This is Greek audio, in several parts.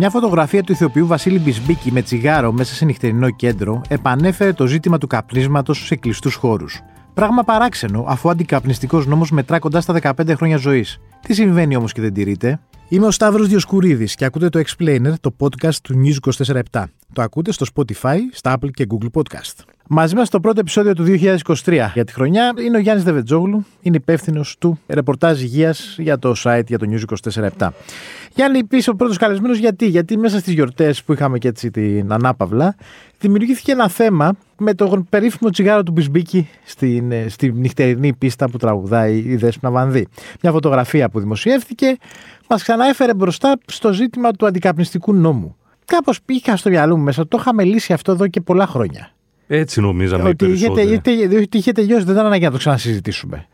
Μια φωτογραφία του ηθοποιού Βασίλη Μπισμπίκη με τσιγάρο μέσα σε νυχτερινό κέντρο επανέφερε το ζήτημα του καπνίσματος σε κλειστούς χώρους. Πράγμα παράξενο, αφού ο αντικαπνιστικός νόμος μετρά κοντά στα 15 χρόνια ζωής. Τι συμβαίνει όμως και δεν τηρείται; Είμαι ο Σταύρος Διοσκουρίδης και ακούτε το Explainer, το podcast του News 24 Το ακούτε στο Spotify, στα Apple και Google Podcast. Μαζί μας στο πρώτο επεισόδιο του 2023 για τη χρονιά είναι ο Γιάννης Δεβετζόγλου, είναι υπεύθυνος του ρεπορτάζ υγείας για το site για το News 24 Γιάννη, πεις ο πρώτος καλεσμένος γιατί, γιατί μέσα στις γιορτές που είχαμε και έτσι την ανάπαυλα, δημιουργήθηκε ένα θέμα με το περίφημο τσιγάρο του Μπισμπίκη στην, ε, στη νυχτερινή πίστα που τραγουδάει η Δέσποινα Βανδύ. Μια φωτογραφία που δημοσιεύθηκε μας ξαναέφερε μπροστά στο ζήτημα του αντικαπνιστικού νόμου. Κάπως πήγα στο μυαλό μου μέσα, το είχαμε λύσει αυτό εδώ και πολλά χρόνια. Έτσι νομίζαμε ότι είχε, είχε, είχε τελειώσει, δεν ήταν ανάγκη να το ξανασυζητήσουμε.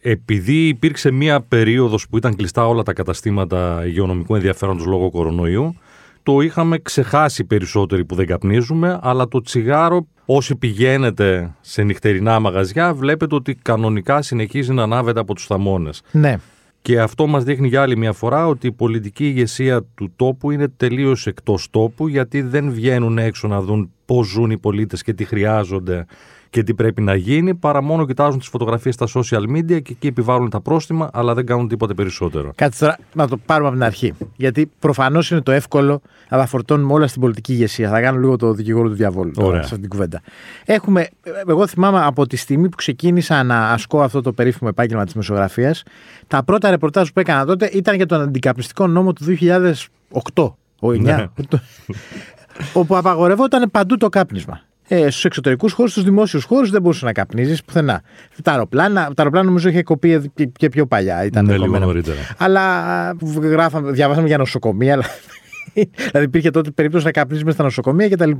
Επειδή υπήρξε μία περίοδος που ήταν κλειστά όλα τα καταστήματα υγειονομικού ενδιαφέροντος λόγω κορονοϊού, το είχαμε ξεχάσει περισσότεροι που δεν καπνίζουμε, αλλά το τσιγάρο όσοι πηγαίνετε σε νυχτερινά μαγαζιά βλέπετε ότι κανονικά συνεχίζει να ανάβεται από τους θαμώνες. Ναι. Και αυτό μας δείχνει για άλλη μια φορά ότι η πολιτική ηγεσία του τόπου είναι τελείως εκτός τόπου γιατί δεν βγαίνουν έξω να δουν πώς ζουν οι πολίτες και τι χρειάζονται και τι πρέπει να γίνει, παρά μόνο κοιτάζουν τις φωτογραφίες στα social media και εκεί επιβάλλουν τα πρόστιμα, αλλά δεν κάνουν τίποτε περισσότερο. Κάτσε τώρα να το πάρουμε από την αρχή. Γιατί προφανώς είναι το εύκολο να τα φορτώνουμε όλα στην πολιτική ηγεσία. Θα κάνω λίγο το δικηγόρο του διαβόλου τώρα, σε αυτή την κουβέντα. Έχουμε, εγώ θυμάμαι από τη στιγμή που ξεκίνησα να ασκώ αυτό το περίφημο επάγγελμα της μεσογραφίας, τα πρώτα ρεπορτάζ που έκανα τότε ήταν για τον αντικαπνιστικό νόμο του 2008. Ο 9, ναι. όπου απαγορευόταν παντού το κάπνισμα ε, στους εξωτερικούς χώρους, στους δημόσιους χώρους δεν μπορούσε να καπνίζεις πουθενά. Τα αεροπλάνα, τα αεροπλάνα νομίζω είχε κοπεί και πιο παλιά. Ήταν ναι, λίγο νωρίτερα. Αλλά γράφαμε, διαβάσαμε για νοσοκομεία. Αλλά... δηλαδή υπήρχε τότε περίπτωση να καπνίζεις μέσα στα νοσοκομεία κτλ.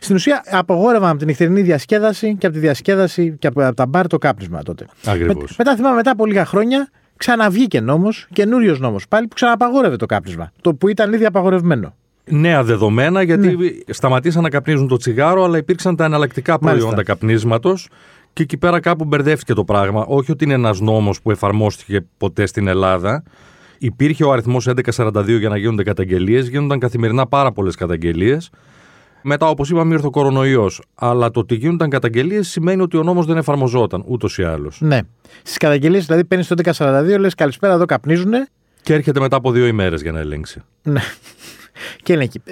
Στην ουσία απογόρευαν από την νυχτερινή διασκέδαση και από τη διασκέδαση και από τα μπαρ το κάπνισμα τότε. Με, μετά θυμάμαι μετά από λίγα χρόνια ξαναβγήκε νόμος, καινούριος νόμος πάλι που ξαναπαγόρευε το κάπνισμα. Το που ήταν ήδη απαγορευμένο νέα δεδομένα, γιατί ναι. σταματήσαν να καπνίζουν το τσιγάρο, αλλά υπήρξαν τα εναλλακτικά προϊόντα καπνίσματος. Και εκεί πέρα κάπου μπερδεύτηκε το πράγμα. Όχι ότι είναι ένας νόμος που εφαρμόστηκε ποτέ στην Ελλάδα. Υπήρχε ο αριθμός 1142 για να γίνονται καταγγελίες. Γίνονταν καθημερινά πάρα πολλές καταγγελίες. Μετά, όπως είπαμε, ήρθε ο κορονοϊός. Αλλά το ότι γίνονταν καταγγελίες σημαίνει ότι ο νόμος δεν εφαρμοζόταν ούτως ή άλλως. Ναι. Στις καταγγελίες, δηλαδή, παίρνεις το 1142, λες καλησπέρα, εδώ καπνίζουνε. Και έρχεται μετά από δύο ημέρες για να ελέγξει. Ναι. Και είναι εκεί.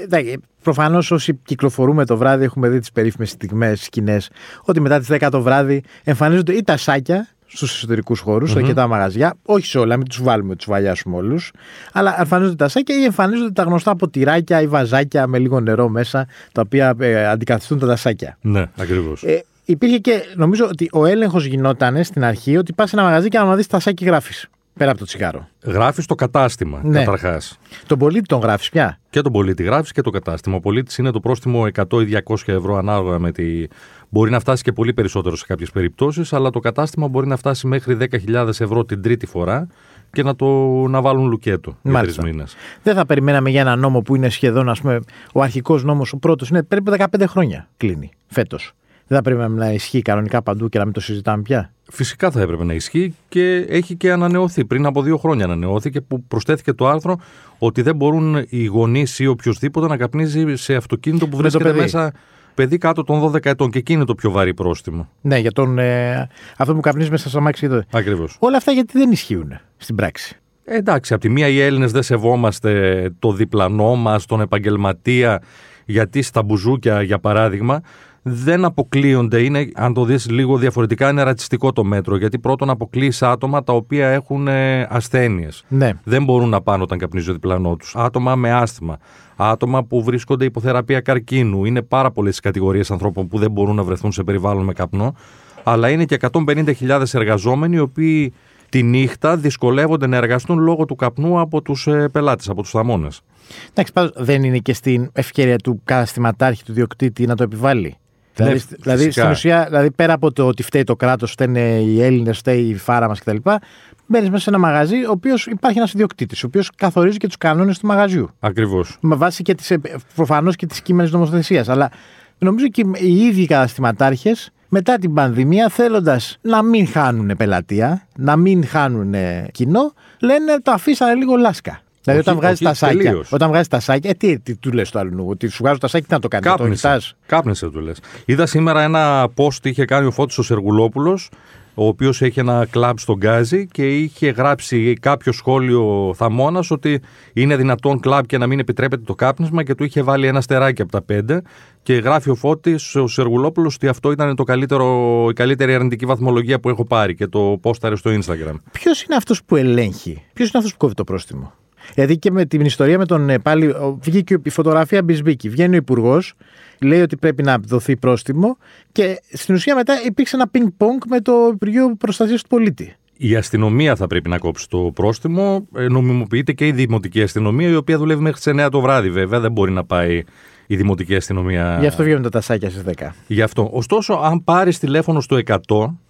Προφανώς όσοι κυκλοφορούμε το βράδυ έχουμε δει τις περίφημες στιγμές, σκηνές, ότι μετά τις 10 το βράδυ εμφανίζονται ή τα σάκια στους εσωτερικούς χώρους, mm-hmm. σε αρκετά μαγαζιά. Όχι σε όλα, μην τους βάλουμε, τους βαλιάσουμε όλους. Αλλά εμφανίζονται τα σάκια ή εμφανίζονται τα γνωστά ποτηράκια ή βαζάκια με λίγο νερό μέσα, τα οποία ε, αντικαθιστούν τα τασάκια. Ναι, ακριβώς. Ε, υπήρχε και νομίζω ότι ο έλεγχος γινόταν στην αρχή ότι πας σε ένα μαγαζί και να δεις τα σάκι γράφεις. Πέρα από το τσιγάρο. Γράφεις το κατάστημα ναι. καταρχάς. Τον πολίτη τον γράφεις πια; Και τον πολίτη γράφεις και το κατάστημα. Ο πολίτης είναι το πρόστιμο 100 ή 200 ευρώ ανάλογα με τη. Μπορεί να φτάσει και πολύ περισσότερο σε κάποιες περιπτώσεις, αλλά το κατάστημα μπορεί να φτάσει μέχρι 10.000 ευρώ την τρίτη φορά και να, το, να βάλουν λουκέτο για τρεις μήνες. Δεν θα περιμέναμε για ένα νόμο που είναι σχεδόν, ας πούμε, ο αρχικός νόμος, ο πρώτος είναι περίπου 15 χρόνια κλείνει φέτος. Δεν θα πρέπει να ισχύει κανονικά παντού και να μην το συζητάμε πια; Φυσικά θα έπρεπε να ισχύει και έχει και ανανεωθεί. Πριν από δύο χρόνια ανανεώθηκε που προσθέθηκε το άρθρο ότι δεν μπορούν οι γονείς ή οποιοδήποτε να καπνίζει σε αυτοκίνητο που βρίσκεται μέσα παιδί κάτω των 12 ετών. Και εκεί είναι το πιο βαρύ πρόστιμο. Ναι, για τον, ε, αυτό που καπνίζει μέσα στο αμάξι. Ακριβώς. Όλα αυτά γιατί δεν ισχύουν στην πράξη; Ε, εντάξει, από τη μία οι Έλληνες δεν σεβόμαστε το διπλανό μας, τον επαγγελματία, γιατί στα μπουζούκια, για παράδειγμα, δεν αποκλείονται. Είναι, αν το δεις λίγο διαφορετικά, είναι ρατσιστικό το μέτρο. Γιατί πρώτον αποκλείεις άτομα τα οποία έχουν ε, ασθένειες. Ναι. Δεν μπορούν να πάνε όταν καπνίζει ο διπλανό τους. Άτομα με άσθημα. Άτομα που βρίσκονται υποθεραπεία καρκίνου. Είναι πάρα πολλές κατηγορίες ανθρώπων που δεν μπορούν να βρεθούν σε περιβάλλον με καπνό. Αλλά είναι και 150.000 εργαζόμενοι οι οποίοι τη νύχτα δυσκολεύονται να εργαστούν λόγω του καπνού από τους ε, πελάτες, από τους θαμώνες. Εντάξει, δεν είναι και στην ευκαιρία του καταστηματάρχη, του διοκτήτη να το επιβάλλει. Δηλαδή, ναι, δηλαδή στην ουσία, δηλαδή πέρα από το ότι φταίει το κράτος, φταίνε οι Έλληνες, φταίει η φάρα μας κτλ. Μπαίνεις μέσα σε ένα μαγαζί, ο οποίος υπάρχει ένας ιδιοκτήτης, ο οποίος καθορίζει και τους κανόνες του μαγαζιού. Ακριβώς. Με βάση και τις, προφανώς και τη κείμενη νομοθεσίας. Αλλά νομίζω και οι ίδιοι καταστηματάρχες μετά την πανδημία, θέλοντας να μην χάνουν πελατεία, να μην χάνουν κοινό, λένε το αφήσανε λίγο λάσκα. Δηλαδή, όταν Όχι, βγάζει τα όχι, σάκια. τελείως. Όταν βγάζεις τα σάκια, ε, τι, τι του λες το αλλού, ότι σου βγάζω τα σάκια, τι να το κάνει, το Κάπνισε. κοιτάς. Κάπνισε, του λες. Είδα σήμερα ένα post είχε κάνει ο Φώτης ο Σεργουλόπουλος, ο οποίος έχει ένα κλαμπ στον Γκάζι και είχε γράψει κάποιο σχόλιο θαμώνας ότι είναι δυνατόν κλαμπ και να μην επιτρέπεται το κάπνισμα και του είχε βάλει ένα στεράκι από τα πέντε. Και γράφει ο Φώτης ο Σεργουλόπουλος ότι αυτό ήταν το καλύτερο, η καλύτερη αρνητική βαθμολογία που έχω πάρει και το πόσταρε στο Instagram. Ποιος είναι αυτός που ελέγχει, Ποιος είναι αυτός που κόβει το πρόστιμο; Δηλαδή και με την ιστορία με τον ε, πάλι. ο- Βγήκε η φωτογραφία Μπισμπίκη. Βγαίνει ο Υπουργός, λέει ότι πρέπει να δοθεί πρόστιμο και στην ουσία μετά υπήρξε ένα πινκ-πονγκ με το Υπουργείο Προστασίας του Πολίτη. Η αστυνομία θα πρέπει να κόψει το πρόστιμο. Ε, Νομιμοποιείται και η δημοτική αστυνομία, η οποία δουλεύει μέχρι τις 9 το βράδυ, βέβαια. Δεν μπορεί να πάει η δημοτική αστυνομία. Γι' αυτό βγαίνουν τα τασάκια στις 10. Γι' αυτό. Ωστόσο, αν πάρεις τηλέφωνο στο 100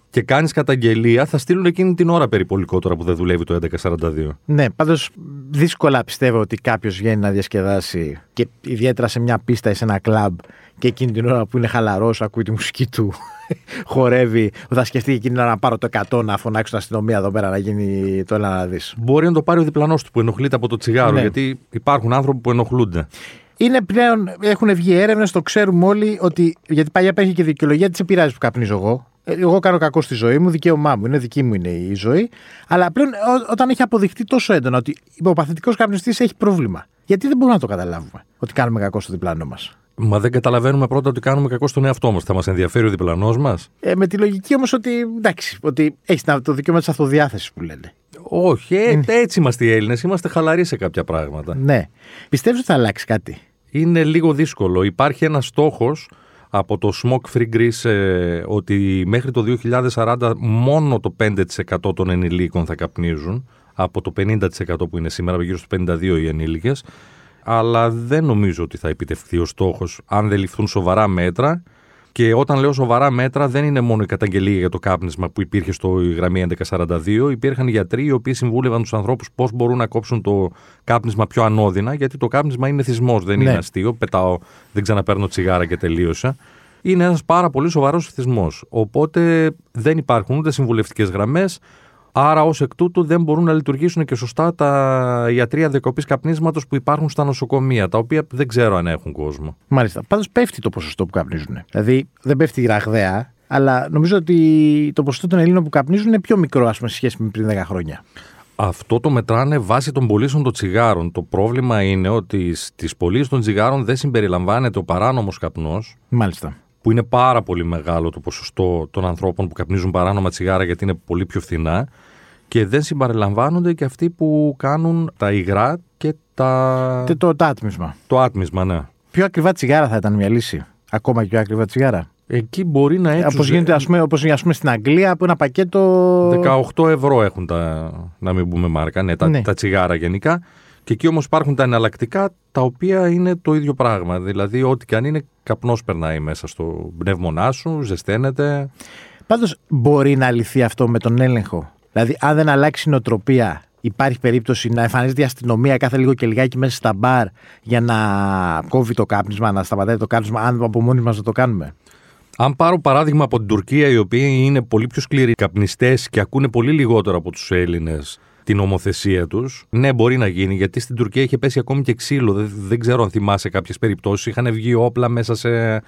και κάνεις καταγγελία, θα στείλουν εκείνη την ώρα περιπολικό τώρα που δεν δουλεύει το 1142. Ναι, πάντως δύσκολα πιστεύω ότι κάποιος βγαίνει να διασκεδάσει και ιδιαίτερα σε μια πίστα ή σε ένα κλαμπ και εκείνη την ώρα που είναι χαλαρός, ακούει τη μουσική του, χορεύει, θα σκεφτεί εκείνη την ώρα να πάρω το 100 να φωνάξω την αστυνομία εδώ πέρα να γίνει το έλα να δεις. Μπορεί να το πάρει ο διπλανός του που ενοχλείται από το τσιγάρο, Ναι. γιατί υπάρχουν άνθρωποι που ενοχλούνται. Είναι πλέον, έχουν βγει έρευνες, το ξέρουμε όλοι, ότι. Γιατί παλιά υπάρχει και δικαιολογία, τι σε πειράζει που καπνίζω εγώ. Ε, Εγώ κάνω κακό στη ζωή μου, δικαίωμά μου, είναι δική μου είναι η ζωή. Αλλά πλέον ό- όταν έχει αποδειχτεί τόσο έντονα ότι ο παθητικός καπνιστής έχει πρόβλημα. Γιατί δεν μπορούμε να το καταλάβουμε ότι κάνουμε κακό στο διπλανό μας; Μα δεν καταλαβαίνουμε πρώτα ότι κάνουμε κακό στον εαυτό μας. Θα μας ενδιαφέρει ο διπλανός μας; Ε, με τη λογική όμως ότι εντάξει, ότι έχεις το δικαίωμα της αυτοδιάθεσης που λένε. Όχι, ε, έτσι είμαστε οι Έλληνες. Είμαστε χαλαροί σε κάποια πράγματα. Ναι. Πιστεύεις ότι θα αλλάξει κάτι; είναι λίγο δύσκολο. Υπάρχει ένας στόχος από το Smoke Free Greece ε, ότι μέχρι το 2040 μόνο το 5% των ενηλίκων θα καπνίζουν από το 50% που είναι σήμερα, γύρω στο 52% οι ενήλικες. Αλλά δεν νομίζω ότι θα επιτευχθεί ο στόχος αν δεν ληφθούν σοβαρά μέτρα και όταν λέω σοβαρά μέτρα, δεν είναι μόνο η καταγγελία για το κάπνισμα που υπήρχε στο γραμμή 1142. Υπήρχαν γιατροί οι οποίοι συμβούλευαν τους ανθρώπους πώς μπορούν να κόψουν το κάπνισμα πιο ανώδυνα, γιατί το κάπνισμα είναι θυσμός, δεν Ναι. είναι αστείο. Πετάω, δεν ξαναπαίρνω τσιγάρα και τελείωσα. Είναι ένας πάρα πολύ σοβαρός θυσμός. Οπότε δεν υπάρχουν ούτε συμβουλευτικές γραμμές. Άρα, ως εκ τούτου, δεν μπορούν να λειτουργήσουν και σωστά τα ιατρία διακοπής καπνίσματος που υπάρχουν στα νοσοκομεία, τα οποία δεν ξέρω αν έχουν κόσμο. Μάλιστα. Πάντως πέφτει το ποσοστό που καπνίζουν. Δηλαδή δεν πέφτει ραγδαία, αλλά νομίζω ότι το ποσοστό των Ελλήνων που καπνίζουν είναι πιο μικρό, ας πούμε, σε σχέση με πριν 10 χρόνια. Αυτό το μετράνε βάσει των πωλήσεων των τσιγάρων. Το πρόβλημα είναι ότι στις πωλήσεις των τσιγάρων δεν συμπεριλαμβάνεται ο παράνομος καπνός, Μάλιστα. Που είναι πάρα πολύ μεγάλο το ποσοστό των ανθρώπων που καπνίζουν παράνομα τσιγάρα γιατί είναι πολύ πιο φθηνά. Και δεν συμπεριλαμβάνονται και αυτοί που κάνουν τα υγρά και τα... Και το, το άτμισμα. το άτμισμα, ναι. Πιο ακριβά τσιγάρα θα ήταν μια λύση. Ακόμα και πιο ακριβά τσιγάρα. Εκεί μπορεί να έτσι. Όπως γίνεται ας πούμε, όπως, ας πούμε, στην Αγγλία που ένα πακέτο. 18 ευρώ έχουν τα, να μην πούμε μάρκα, ναι, τα, Ναι. τα τσιγάρα γενικά. Και εκεί όμως υπάρχουν τα εναλλακτικά τα οποία είναι το ίδιο πράγμα. Δηλαδή, ό,τι και αν είναι, καπνός περνάει μέσα στο πνεύμονά σου, ζεσταίνεται. Πάντως μπορεί να λυθεί αυτό με τον έλεγχο. Δηλαδή, αν δεν αλλάξει η νοοτροπία, υπάρχει περίπτωση να εμφανίζεται η αστυνομία κάθε λίγο και λιγάκι μέσα στα μπαρ για να κόβει το κάπνισμα, να σταματάει το κάπνισμα, αν από μόνοι μας δεν το κάνουμε. Αν πάρω παράδειγμα από την Τουρκία, οι οποίοι είναι πολύ πιο σκληροί καπνιστές και ακούνε πολύ λιγότερο από τους Έλληνες την ομοθεσία τους, ναι, μπορεί να γίνει, γιατί στην Τουρκία είχε πέσει ακόμη και ξύλο. Δεν, δεν ξέρω αν θυμάσαι κάποιες περιπτώσεις. Είχαν βγει όπλα μέσα σε,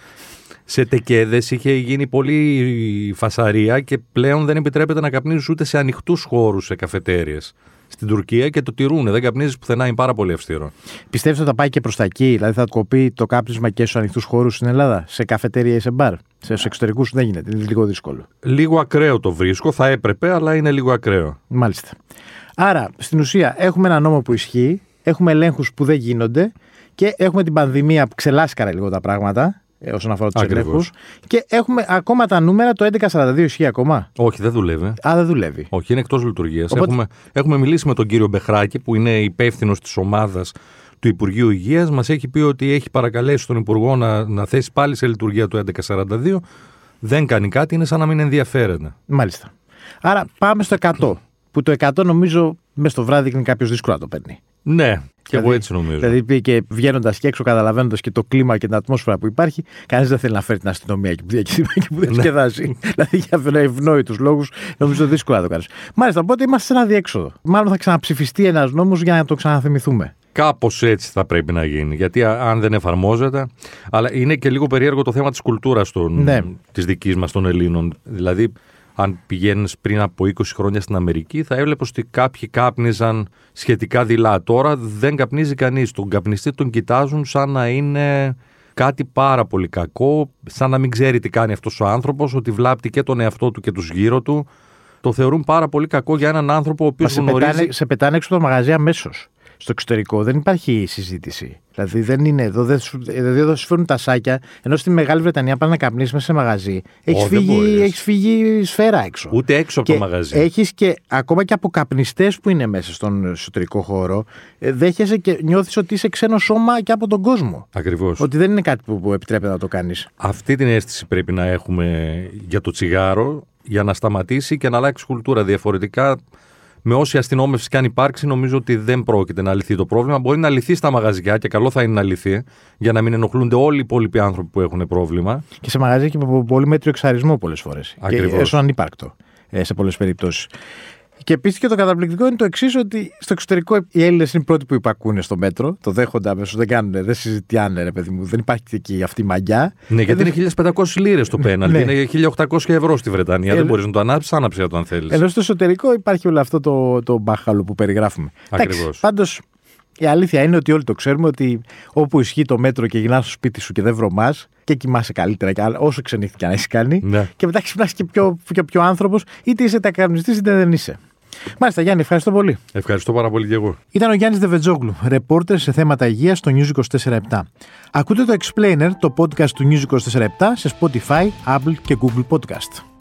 σε τεκέδες, είχε γίνει πολύ φασαρία και πλέον δεν επιτρέπεται να καπνίζεις ούτε σε ανοιχτούς χώρους σε καφετέρειε. Στην Τουρκία και το τηρούν. Δεν καπνίζεις πουθενά, είναι πάρα πολύ αυστηρό. Πιστεύεις ότι θα πάει και προς τα εκεί, δηλαδή θα κοπεί το κάπνισμα και στους ανοιχτούς χώρους στην Ελλάδα, σε καφετέρια ή σε μπαρ. Σε εξωτερικούς δεν γίνεται, είναι λίγο δύσκολο. Λίγο ακραίο το βρίσκω, θα έπρεπε, αλλά είναι λίγο ακραίο. Μάλιστα. Άρα, στην ουσία, έχουμε ένα νόμο που ισχύει, έχουμε ελέγχους που δεν γίνονται και έχουμε την πανδημία που ξελάσκαρε λίγο τα πράγματα ε, όσον αφορά τους Ακριβώς. ελέγχους. Και έχουμε ακόμα τα νούμερα, το 1142 ισχύει ακόμα. Όχι, δεν δουλεύει. Α, δεν δουλεύει. Όχι, είναι εκτός λειτουργίας. Οπότε- Έχουμε, έχουμε μιλήσει με τον κύριο Μπεχράκη, που είναι υπεύθυνος της ομάδας του Υπουργείου Υγείας. Μας έχει πει ότι έχει παρακαλέσει τον Υπουργό να, να θέσει πάλι σε λειτουργία το 1142. Δεν κάνει κάτι, είναι σαν να μην ενδιαφέρεται. Μάλιστα. Άρα πάμε στο 100. Που το 100 νομίζω μέσα στο βράδυ είναι κάποιος δύσκολο να το παίρνει. Ναι, Και εγώ έτσι νομίζω. Δηλαδή, και βγαίνοντας και έξω, καταλαβαίνοντας και το κλίμα και την ατμόσφαιρα που υπάρχει, κανείς δεν θέλει να φέρει την αστυνομία εκεί που διασκεδάζει. δηλαδή, για ευνόητους λόγους, νομίζω δύσκολα να το κάνεις. Μάλιστα, οπότε είμαστε σε ένα διέξοδο. Μάλλον θα ξαναψηφιστεί ένας νόμος για να το ξαναθυμηθούμε. Κάπως έτσι θα πρέπει να γίνει. Γιατί αν δεν εφαρμόζεται. Αλλά είναι και λίγο περίεργο το θέμα της κουλτούρας ναι. της δικής μας των Ελλήνων. Δηλαδή, αν πηγαίνεις πριν από 20 χρόνια στην Αμερική, θα έβλεπες ότι κάποιοι κάπνιζαν σχετικά δειλά. Τώρα δεν καπνίζει κανείς. Τον καπνιστή τον κοιτάζουν σαν να είναι κάτι πάρα πολύ κακό, σαν να μην ξέρει τι κάνει αυτός ο άνθρωπος, ότι βλάπτει και τον εαυτό του και τους γύρω του. Το θεωρούν πάρα πολύ κακό για έναν άνθρωπο ο οποίος γνωρίζει. Σε πετάνε, σε πετάνε έξω από το μαγαζί αμέσως στο εξωτερικό δεν υπάρχει συζήτηση. Δηλαδή δεν είναι εδώ, δεν σου, δηλαδή εδώ σου φέρνουν τα σάκια, ενώ στη Μεγάλη Βρετανία πάνε να καπνίσει μέσα σε μαγαζί. Έχεις φύγει, έχεις φύγει σφαίρα έξω. Ούτε έξω από το μαγαζί. Έχεις και ακόμα και από καπνιστέ που είναι μέσα στον εσωτερικό χώρο, ε, δέχεσαι και νιώθεις ότι είσαι ξένο σώμα και από τον κόσμο. Ακριβώς. Ότι δεν είναι κάτι που, που επιτρέπεται να το κάνεις. Αυτή την αίσθηση πρέπει να έχουμε για το τσιγάρο για να σταματήσει και να αλλάξει κουλτούρα. Διαφορετικά με όση αστυνόμευση και αν υπάρξει, νομίζω ότι δεν πρόκειται να λυθεί το πρόβλημα. Μπορεί να λυθεί στα μαγαζιά και καλό θα είναι να λυθεί για να μην ενοχλούνται όλοι οι υπόλοιποι άνθρωποι που έχουν πρόβλημα. Και σε μαγαζιά και με πολύ μέτριο εξαρισμό πολλές φορές. Και έσω ανύπαρκτο ε, σε πολλές περιπτώσεις. Και επίσης και το καταπληκτικό είναι το εξής, ότι στο εξωτερικό οι Έλληνες είναι οι πρώτοι που υπακούν στο μέτρο. Το δέχονται αμέσως, δεν κάνουν, δεν συζητιάνε, ρε παιδί μου. Δεν υπάρχει εκεί αυτή η μαγιά. Ναι, γιατί είναι 1500 λίρες το πέναλτι. Ναι. Είναι 1800 ευρώ στη Βρετανία. Ε, δεν μπορείς να το ανάψεις, άναψε το αν θέλεις. Ενώ στο εσωτερικό υπάρχει όλο αυτό το, το μπάχαλο που περιγράφουμε. Ακριβώς. Πάντως η αλήθεια είναι ότι όλοι το ξέρουμε ότι όπου ισχύει το μέτρο και γυρνάς στο σπίτι σου και δεν βρωμάς και κοιμάσαι καλύτερα, και όσο ξενύχτηκε να έχεις κάνει. Ναι. Και μετά ξυπνάς και πιο, πιο, πιο άνθρωπος, είτε είσαι τακαρνιστή είτε δεν είσαι. Μάλιστα, Γιάννη, ευχαριστώ πολύ. Ευχαριστώ πάρα πολύ και εγώ. Ήταν ο Γιάννης Δεβετζόγλου, ρεπόρτερ σε θέματα υγείας στο News 24 Ακούτε το Explainer, το podcast του News 24 σε Spotify, Apple και Google Podcast.